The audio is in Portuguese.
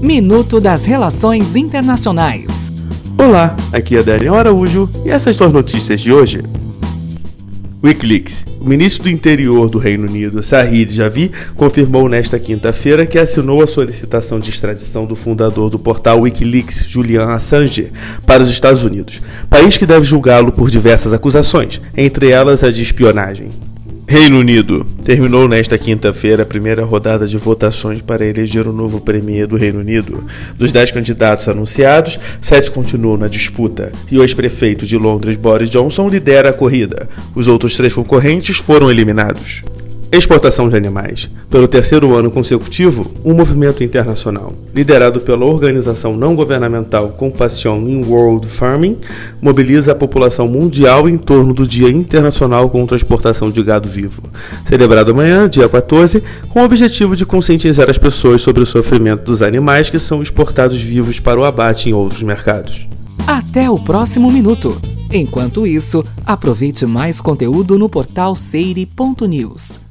Minuto das Relações Internacionais. Olá, aqui é Daniel Araújo e essas são as notícias de hoje. Wikileaks. O ministro do Interior do Reino Unido, Sahid Javi, confirmou nesta quinta-feira que assinou a solicitação de extradição do fundador do portal Wikileaks, Julian Assange, para os Estados Unidos, país que deve julgá-lo por diversas acusações, entre elas a de espionagem. Reino Unido. Terminou nesta quinta-feira a primeira rodada de votações para eleger o novo premier do Reino Unido. Dos dez candidatos anunciados, sete continuam na disputa e o ex-prefeito de Londres, Boris Johnson, lidera a corrida. Os outros três concorrentes foram eliminados. Exportação de animais. Pelo terceiro ano consecutivo, um movimento internacional, liderado pela organização não governamental Compassion in World Farming, mobiliza a população mundial em torno do Dia Internacional contra a Exportação de Gado Vivo, celebrado amanhã, dia 14, com o objetivo de conscientizar as pessoas sobre o sofrimento dos animais que são exportados vivos para o abate em outros mercados. Até o próximo minuto. Enquanto isso, aproveite mais conteúdo no portal seire.news.